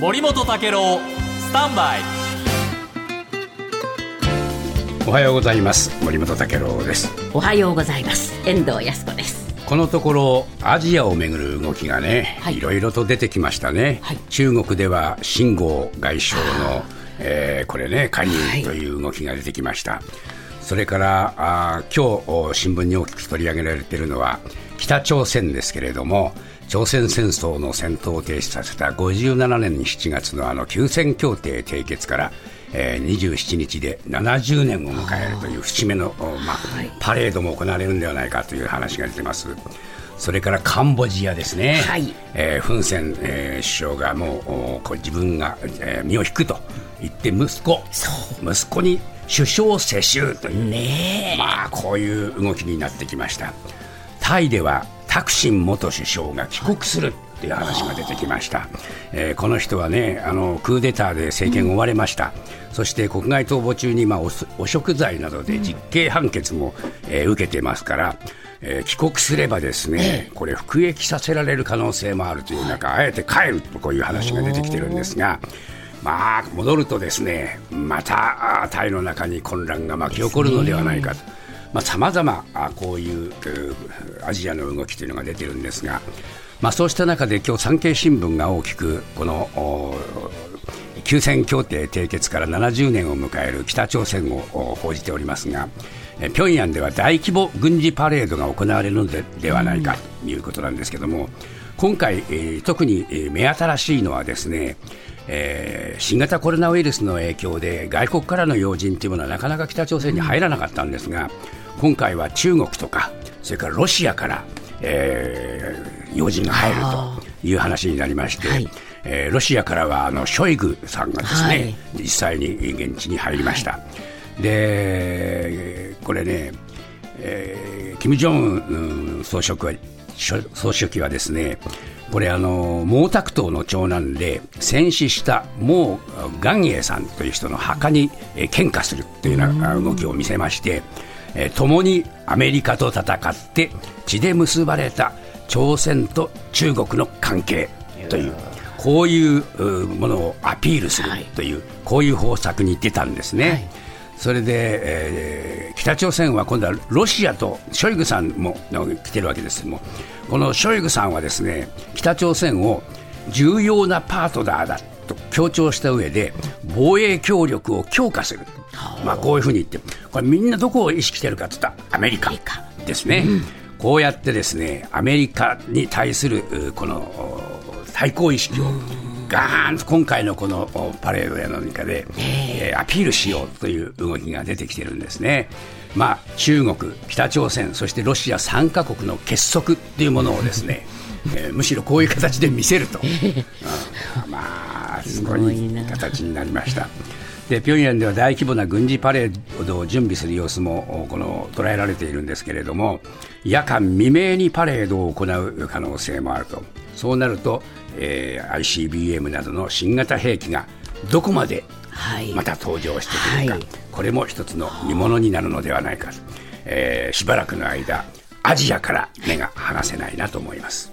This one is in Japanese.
森本武郎スタンバイ。おはようございます。森本武郎です。おはようございます。遠藤康子です。このところアジアをめぐる動きがね、はい。いろいろと出てきましたね、はい。中国では秦剛外相の、えーこれね加入はい。という動きが出てきました、それからあー今日お新聞に大きく取り上げられているのは北朝鮮ですけれども朝鮮戦争の戦闘を停止させた57年7月のあの休戦協定締結から、えー27日で70年を迎えるという節目の、おまあパレードも行われるんではないかという話が出てます。それからカンボジアですね、はい。えーフン・セン、えー首相がもう自分が、えー身を引くと言って息子息子に首相世襲という、ねまあこういう動きになってきましたタイではタクシン元首相が帰国するっていう話が出てきました、えーこの人はねあのクーデターで政権を追われました、そして国外逃亡中に、まあ、汚汚職罪などで実刑判決も、えー受けてますから、えー帰国すればですね、これ服役させられる可能性もあるという中、あえて帰るとこういう話が出てきてるんですが、まあ、戻るとですね、またあタイの中に混乱が巻き起こるのではないかと。さまざ、まあこういううアジアの動きというのが出てるんですが、まあ、そうした中で今日産経新聞が大きくこのお休戦協定締結から70年を迎える北朝鮮をお報じておりますが、え平壌では大規模軍事パレードが行われるのでではないかということなんですけども、今回、えー特にえー目新しいのはですね、えー新型コロナウイルスの影響で外国からの要人というものはなかなか北朝鮮に入らなかったんですが、今回は中国とか、それからロシアから、えー要人が入るという話になりまして、はい。えーロシアからはあのショイグさんがですね、はい。実際に現地に入りました。でこれね、えー、金正恩総書記は総総書記はですねこれあの毛沢東の長男で戦死した毛元英さんという人の墓に、え花するというような動きを見せまして、えー共にアメリカと戦って血で結ばれた朝鮮と中国の関係というこういううものをアピールするという、こういう方策に出たんですね。それで、えー北朝鮮は今度はロシアとショイグさんもの来てるわけです。けどもこのショイグさんはですね北朝鮮を重要なパートナーだと強調した上で防衛協力を強化する、まあ、こういうふうに言ってこれみんなどこを意識してるかといったらアメリカですね、こうやってですねアメリカに対するうこのお対抗意識をガーンと今回のこのおパレードや何かで、えーアピールしようという動きが出てきてるんですね。まあ、中国、北朝鮮、そしてロシア3カ国の結束っていうものをですね、えーむしろこういう形で見せると、うん。まあ、すごい形になりました。で平壌では大規模な軍事パレードを準備する様子もおこの捉えられているんですけれども夜間未明にパレードを行う可能性もあるとそうなると、えー ICBM などの新型兵器がどこまではい。また登場してくるか、はい。これも一つの見物になるのではないか。と、えーしばらくの間アジアから目が離せないなと思います。